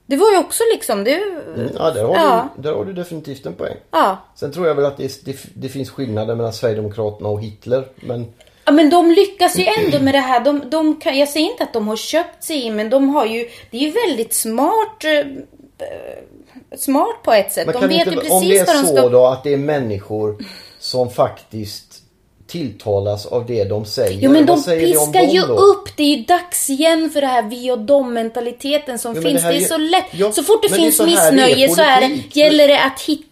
Det var ju också liksom, det, Mm, Ja, där har, Ja. Du, där har du definitivt en poäng. ja. Sen tror jag väl att det, det, det finns skillnader mellan Sverigedemokraterna och Hitler. Men Ja men de lyckas ju ändå med det här. De, de kan, jag säger inte att de har köpt sig in men de har ju, det är ju väldigt smart eh, smart på ett sätt. Men de vet inte, ju om det precis är vad de så ska... då att det är människor som faktiskt tilltalas av det de säger. Jo men de det om piskar ju då? upp. Det är ju dags igen för det här vi och dom mentaliteten som Jo, finns. det Det, är är- så lätt. Ja, så fort det men det är finns så här det är missnöje så är det, gäller det att hitta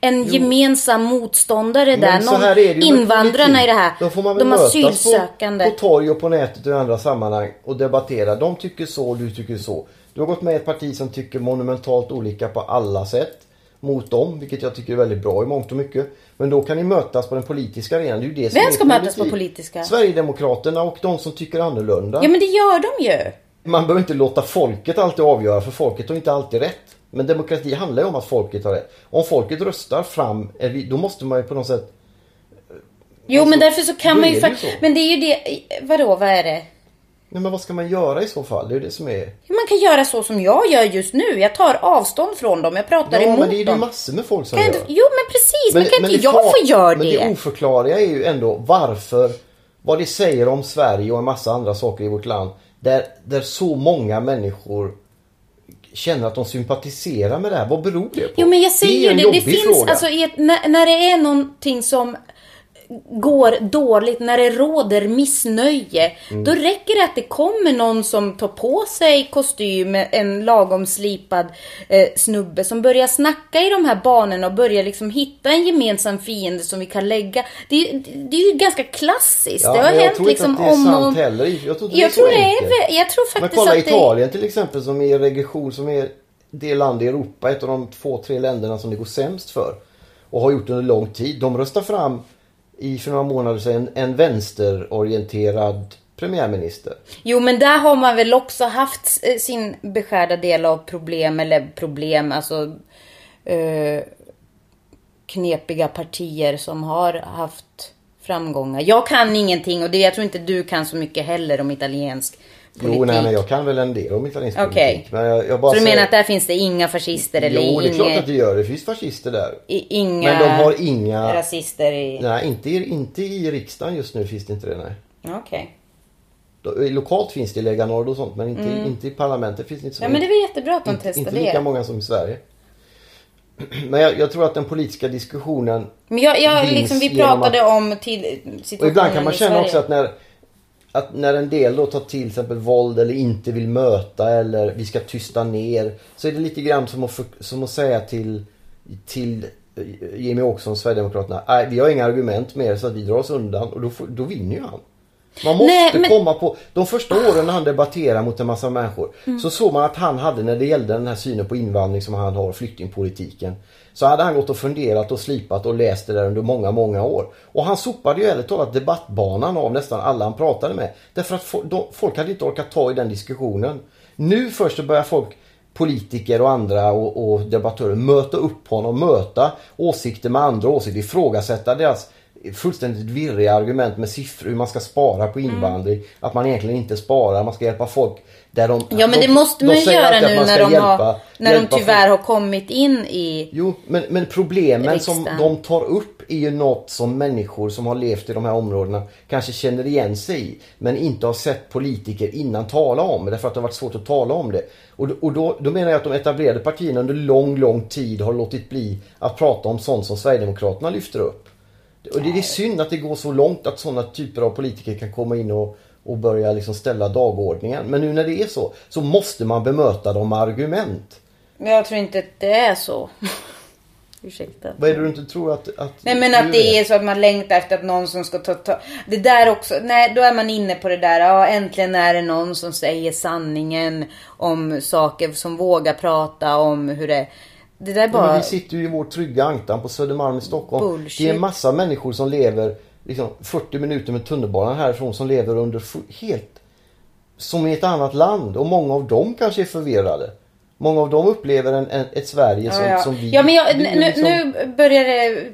en gemensam motståndare där. Men så Någon, det invandrarna i det här. Då får man väl de asylsökande. På, på torg och på nätet och i andra sammanhang och debattera. De tycker så, du tycker så. Du har gått med i ett parti som tycker monumentalt olika på alla sätt. Mot dem, vilket jag tycker är väldigt bra i mångt och mycket. Men då kan ni mötas på den politiska arenan. Det är ju det som Vem ska mötas på politiska? Sverigedemokraterna och de som tycker annorlunda. Ja men det gör de ju. Man behöver inte låta folket alltid avgöra för folket har inte alltid rätt. Men demokrati handlar ju om att folket har rätt. Om folket röstar fram, då måste man ju på något sätt... Jo Alltså, men därför så kan man ju... så. Men det är ju det... Vadå, vad är det? Nej, men vad ska man göra i så fall? Det är ju det som är... Man kan göra så som jag gör just nu. Jag tar avstånd från dem. Jag pratar Ja emot men det är ju dem. massor med folk som Kan gör. inte... Jo men precis. Men, kan men inte jag få göra Men det? det oförklarliga är ju ändå varför, vad det säger om Sverige och en massa andra saker i vårt land. Där, där så många människor känner att de sympatiserar med det här. Vad beror det på? Jo men jag är säger en det. Det, finns fråga. alltså ett, när, när det är någonting som går dåligt, när det råder missnöje. Mm. Då räcker det att det kommer någon som tar på sig kostym, en lagom slipad eh, snubbe som börjar snacka i de här banorna och börjar liksom hitta en gemensam fiende som vi kan lägga. Det, är- det är ju ganska klassiskt. Ja, det har men jag hänt tror liksom inte att det är om sant och... heller. Jag tror, inte Jag det tror är det jag tror Men faktiskt kolla att det- Italien till exempel som är region som är det land i Europa, ett av de två, tre länderna som det går sämst för. Och har gjort under lång tid. De röstar fram i för några månader sedan en vänsterorienterad premiärminister. Jo men där har man väl också haft eh, sin beskärda del av problem eller problem, alltså eh, knepiga partier som har haft framgångar. Jag kan ingenting och det, jag tror inte du kan så mycket heller om italiensk politik. Jo, nej, men jag kan väl en del om italiensk Okej. politik. Men jag, jag bara Så du säger- menar att där finns det inga fascister eller Jo, det är klart inga, att det gör. Det finns fascister där. i- inga Men de har inga... rasister i... Nej, inte i, inte i riksdagen just nu finns det inte det, nej. Okej. Då- Lokalt finns det i Lega Nord och sånt, men inte, inte i parlamentet finns det inte så Mm. Ja men det är väl jättebra att de inte, testar inte det. lika många som i Sverige. Men jag, jag tror att den politiska diskussionen Men jag, jag liksom, vi pratade att- om till, situationen Och ibland kan man känna också att när, att när en del då tar till exempel våld eller inte vill möta eller vi ska tysta ner. Så är det lite grann som att, för, som att säga till, till eh, Jimmy Åkesson, Sverigedemokraterna. Nej, vi har inga argument mer så att vi drar oss undan och då, får, då vinner ju han. Man måste Nej, men- komma på, de första åren när han debatterade mot en massa människor Mm. så såg man att han hade när det gällde den här synen på invandring som han har, flyktingpolitiken. Så hade han gått och funderat och slipat och läst det där under många, många år. Och han sopade ju ärligt talat debattbanan av nästan alla han pratade med. Därför att folk hade inte orkat ta i den diskussionen. Nu först så börjar folk politiker och andra och, och debattörer möta upp honom, möta åsikter med andra åsikter, ifrågasätta deras fullständigt virriga argument med siffror, hur man ska spara på Mm. invandring, att man egentligen inte sparar, man ska hjälpa folk där de... Ja men de, det måste de man ju säger göra nu när, de, hjälpa- har, när de tyvärr folk. har kommit in i... Jo, men, men problemen som Riksdagen. de tar upp är ju något som människor som har levt i de här områdena kanske känner igen sig i. Men inte har sett politiker innan tala om det, därför att det har varit svårt att tala om det. Och, då- och då, då menar jag att de etablerade partierna under lång, lång tid har låtit bli att prata om sånt som Sverigedemokraterna lyfter upp. Och det, det är synd att det går så långt att sådana typer av politiker kan komma in och, och börja liksom ställa dagordningen. Men nu när det är så, så måste man bemöta dem med argument. Jag tror inte att det är så. Ursäkta. Vad är det du inte tror att... att Nej men att det är så att man längtar efter att någon som ska ta, ta Det där också, nej då är man inne på det där, ja äntligen är det någon som säger sanningen om saker, som vågar prata om hur det Det där är Ja, bara... men vi sitter ju i vår trygga ankdamm på Södermalm i Stockholm. Bullshit. Det är en massa människor som lever liksom 40 minuter med tunnelbanan härifrån som lever under helt som i ett annat land. Och många av dem kanske är förvirrade. Många av dem upplever en, en, ett Sverige som, ja, ja. som vi... ja men jag, liksom- nu börjar det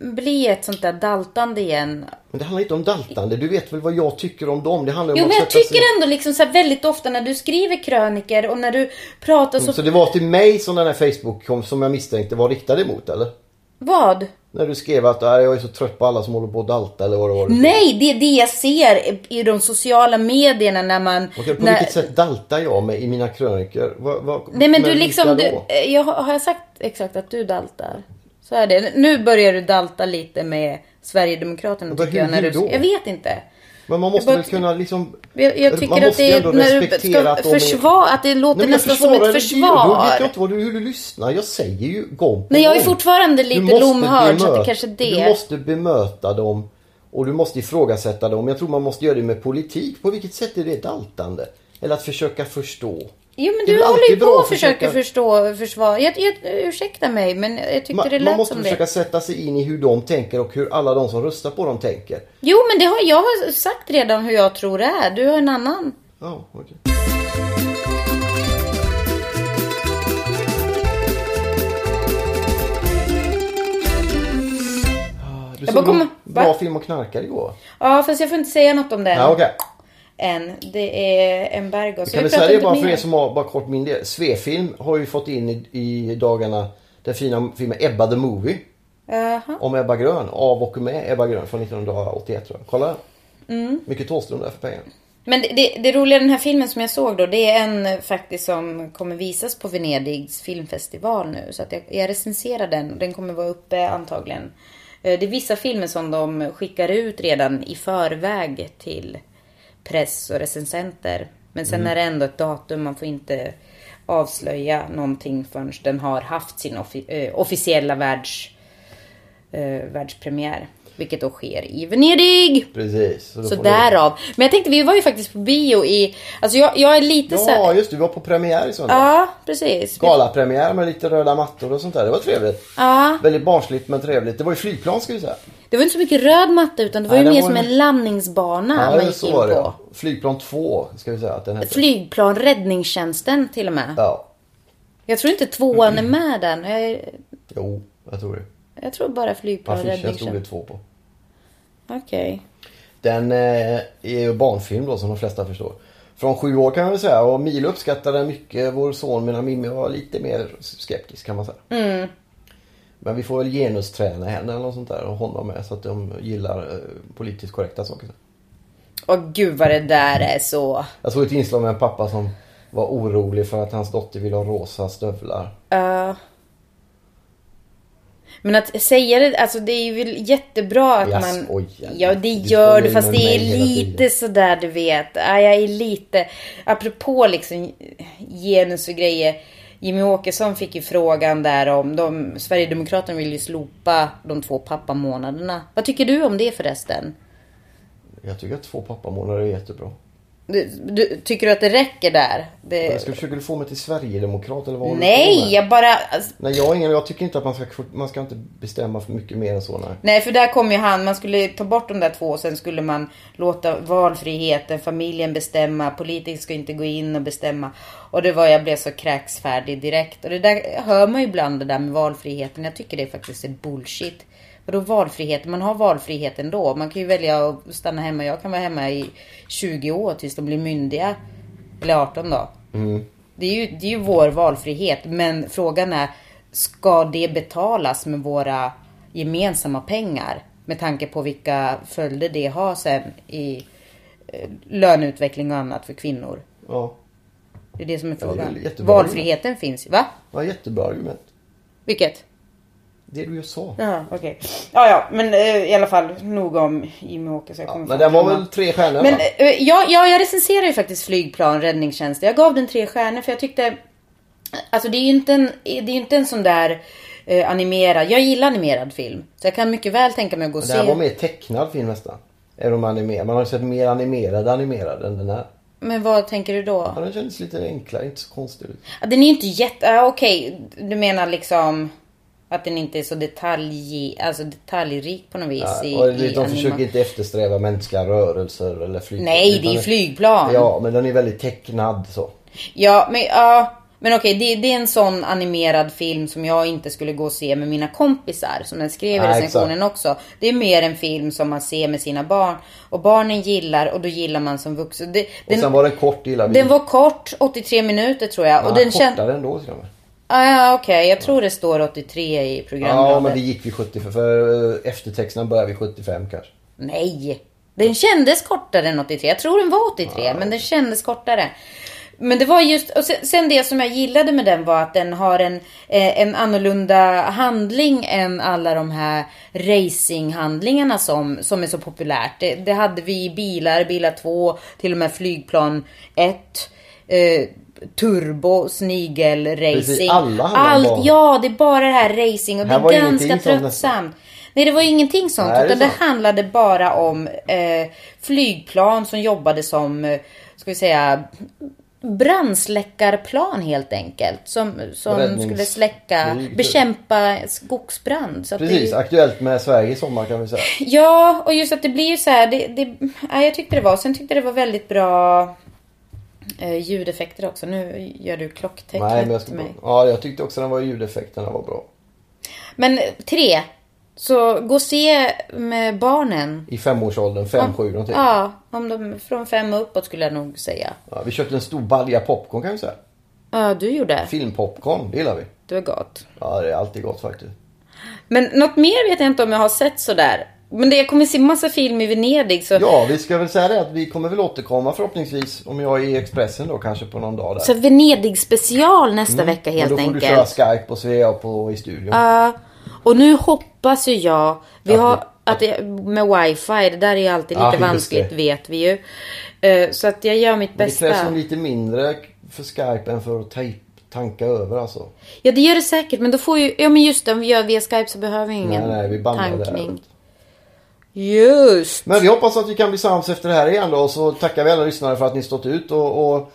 bli ett sånt där daltande igen. Men det handlar inte om daltande. Du vet väl vad jag tycker om dem? Det handlar om Jo men jag sätta sig- tycker ändå liksom så väldigt ofta när du skriver kröniker och när du pratar så... Så det var till mig som den här Facebook kom som jag misstänkte var riktad emot eller? Vad? När du skrev att "Nej, jag är så trött på alla som håller på att dalta eller vad det var. Nej, det är det jag ser i de sociala medierna när man... Okej, på när... vilket sätt daltar jag med i mina krönikor? Vad, vad, Nej men du liksom, du, jag, har har jag sagt exakt att du daltar? Så är det. Nu börjar du dalta lite med Sverigedemokraterna tycker jag. hur- När hur du, då? jag vet inte. Men man måste Jag väl bara- kunna liksom... Jag, jag Man tycker att måste det är ändå när du ska att de är- försvara, att det låter Nej, jag nästan som ett det. försvar. Då vet jag inte vad du, hur du lyssnar. Jag säger ju gång på Nej, jag är fortfarande lite lomhörd så att det bemöta- kanske det. Du måste bemöta dem och du måste ifrågasätta dem. Jag tror man måste göra det med politik. På vilket sätt är det daltande? Eller att försöka förstå? Jo men Det du håller ju på och försöker försöka- förstå, försvara. Jag, jag, ursäkta mig men jag tyckte Man, det man lät måste som försöka det. sätta sig in i hur de tänker och hur alla de som röstar på dem tänker. Jo men det har jag har sagt redan hur jag tror det är. Du har en annan. Ja, okej. Ah, Du såg någon bra va? film och knarkar igår. Ja fast jag får inte säga något om den. Ja, okej. Än. Det är embargo. Så Kan vi säga det bara för er som har bara kort minne. Svefilm har ju fått in i, i dagarna den fina filmen Ebba the Movie. Jaha. Om Ebba Grön. Av och med Ebba Grön från 1981 tror jag. Kolla. Mm. Mycket Thåström där för pengarna. Men det, det, det roliga den här filmen som jag såg då, det är en faktiskt som kommer visas på Venedigs filmfestival nu. Så att jag, jag recenserar den. Den kommer vara uppe antagligen. Eh, Det är vissa filmer som de skickar ut redan i förväg till press och recensenter. Men sen är det ändå ett datum, man får inte avslöja någonting förrän den har haft sin offi- eh, officiella världs, eh, världspremiär. Vilket då sker i Venedig. Precis. Så ni- därav. Men jag tänkte, vi var ju faktiskt på bio i... Alltså jag, jag är lite så Ja just det, vi var på premiär i söndag. Ja, precis. Galapremiär med lite röda mattor och sånt där. Det var trevligt. Ja. Väldigt barnsligt men trevligt. Det var ju flygplan ska vi säga. Det var inte så mycket röd matta utan det var Nej, ju det mer var som en- landningsbana man Ja, gick så in det. på. ja. Flygplan 2 ska vi säga att den hette. Flygplan, räddningstjänsten till och med. Ja. Jag tror inte tvåan är med den. Jag, Jo, jag tror det. jag tror bara flygplan, Affischen stod det räddningstjänst. två på. Okej. Den eh, är ju barnfilm då som de flesta förstår. Från sju år kan man väl säga och Milo uppskattade den mycket. Vår son medan Mimmi var lite mer skeptisk kan man säga. Mm. Men vi får väl genusträna henne eller något sånt där och honom med så att de gillar eh, politiskt korrekta saker. Åh gud vad det där är så... Jag såg ett inslag med en pappa som var orolig för att hans dotter ville ha rosa stövlar. Ja. Men att säga det, alltså det är ju väl jättebra att Jag man... skojar. Ja det Du gör skojar fast med det är hela lite tiden. sådär du vet. Ja, jag är lite... Apropå liksom genus och grejer. Jimmy Åkesson fick ju frågan där om de... Sverigedemokraterna vill ju slopa de två pappamånaderna. Vad tycker du om det förresten? Jag tycker att två pappamånader är jättebra. Du, du, tycker du att det räcker där? Det... Jag ska försöka få mig till Sverigedemokrat eller vad du Nej, jag bara... Alltså, Nej, jag, ingen, jag tycker inte att man ska, man ska inte bestämma för mycket mer än så. Nej. nej, för där kom ju han. Man skulle ta bort de där två och sen skulle man låta valfriheten, familjen bestämma. Politiker ska inte gå in och bestämma. Och det var, jag blev så kräksfärdig direkt. Och det där hör man ju ibland det där med valfriheten. Jag tycker det faktiskt är bullshit. Vadå valfrihet? Man har valfrihet ändå. Man kan ju välja att stanna hemma. Jag kan vara hemma i 20 år tills de blir myndiga. Eller 18 då. Det, är ju, det är ju vår valfrihet. Men frågan är, ska det betalas med våra gemensamma pengar? Med tanke på vilka följder det har sen i eh, löneutveckling och annat för kvinnor. Ja, Det är det som är är frågan. jättebra. Valfriheten finns ju. Va? var jättebra argument. Vilket? Det du just sa. Ja, okej. Ja, ja, men eh, i alla fall nog om Jimmy Åkesson. Jag Ja, kommer men den var väl tre stjärnor Men va? eh, ja, ja, jag recenserar ju faktiskt flygplan, räddningstjänst. Jag gav den tre stjärnor för jag tyckte... Alltså det är ju inte en, det är ju inte en sån där eh, animerad... Jag gillar animerad film. Så jag kan mycket väl tänka mig att gå och Men det här var se. mer tecknad film nästan. Även om animerad. Man har ju sett mer animerad animerad än den här. Men vad tänker du då? Ja, den kändes lite enklare, inte så konstig ut. Ja, Den är ju inte jätte... Ja, Okej, du menar liksom... Att den inte är så detalj, alltså detaljrik på något vis Ja, i, och i de anima- försöker inte eftersträva mänskliga rörelser eller flyg. Nej, det är ju flygplan. Ja, men den är väldigt tecknad så. Ja, men, ja, men okej, det, det är en sån animerad film som jag inte skulle gå och se med mina kompisar. Som den skrev i recensionen också. Det är mer en film som man ser med sina barn. Och barnen gillar och då gillar man som vuxen. Det, Och den, sen var den kort gillar vi. den var kort, 83 minuter tror jag. ja, och den känd... kortare ändå till och med. Ah, ja, okej, jag tror det står 83 i programbladet. Ja, men det gick vid 75. För eh, eftertexterna börjar vid 75 kanske. Nej, den kändes kortare än 83. Jag tror den var 83, men den kändes kortare. Men det var just, och sen, sen det som jag gillade med den var att den har en, eh, en annorlunda handling än alla de här racinghandlingarna som, som är så populärt. Det, det hade vi i bilar, bilar 2, till och med flygplan 1. Eh, turbo, snigel, racing. Precis, alla bara- Ja, det är bara det här racing och det Här är var ganska tröttsamt. Nej, det var ingenting sånt. Nej, det är utan det sant. handlade bara om eh, flygplan som jobbade som, eh, ska vi säga, brandsläckarplan helt enkelt. Som, som skulle släcka, typ. bekämpa skogsbrand. Så Precis, det, aktuellt med Sverige i sommar kan vi säga. ja, och just att det blir så här. Det, det, ja, jag tyckte det var. Sen tyckte det var väldigt bra eh, ljudeffekter också. Nu gör du klocktecknet Nej, men jag, till mig. ja, jag tyckte också den var ljudeffekterna var bra. Men tre. Så gå och se med barnen. I femårsåldern, fem, sju någonting. Ja, om de, från fem och uppåt skulle jag nog säga. Ja, vi köpte en stor balja popcorn kan vi säga. Ja, du gjorde. Filmpopcorn, det gillar vi. Det var gott. Ja, det är alltid gott faktiskt. Men något mer vet jag inte om jag har sett sådär. Men det, jag kommer se massa film i Venedig så... Ja, vi ska väl säga det att vi kommer väl återkomma förhoppningsvis om jag är i Expressen då kanske på någon dag där. Så Venedig special nästa vecka helt och då får enkelt. du köra Skype och Svea på i studion. Ja, och nu hoppas ju jag, vi Att har, att det, med wifi, det där är ju alltid lite just vanskligt vet vi ju. Eh, Så att jag gör mitt Men det bästa. krävs nog lite mindre för Skype än för att ta- tanka över alltså. Ja det gör det säkert men då får ju, ja men just det om vi gör via Skype så behöver vi ingen Nej, nej, vi bandar det här. Just! Men vi hoppas att vi kan bli sams efter det här igen då. Och så tackar vi alla lyssnare för att ni stått ut. Och, och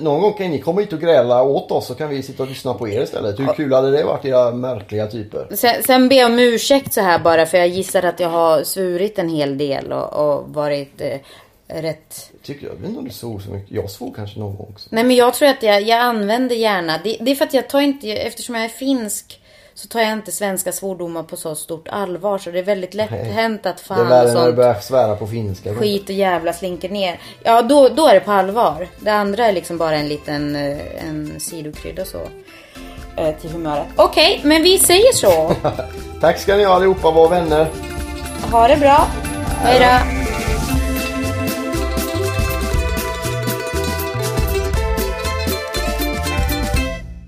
någon gång kan ni komma hit och gräla åt oss så kan vi sitta och lyssna på er istället. Hur kul hade det varit era märkliga typer? Sen, sen ber jag om ursäkt så här bara för jag gissar att jag har svurit en hel del och, och varit eh, rätt... Tycker jag, jag vet inte om du svor så mycket. Jag svor kanske någon gång också. Nej men jag tror att jag, jag använder gärna, det, det är för att jag tar inte, eftersom jag är finsk så tar jag inte svenska svordomar på så stort allvar så det är väldigt lätt Nej. hänt att Det är fan värre när du börjar svära på finska. skit och jävla slinker ner. Ja då, då är det på allvar. Det andra är liksom bara en liten eh, en sidokrydda så. eh, Till humöret. Okej, men vi säger så. Tack ska ni ha allihopa, vara vänner. Ha det bra. Hej då.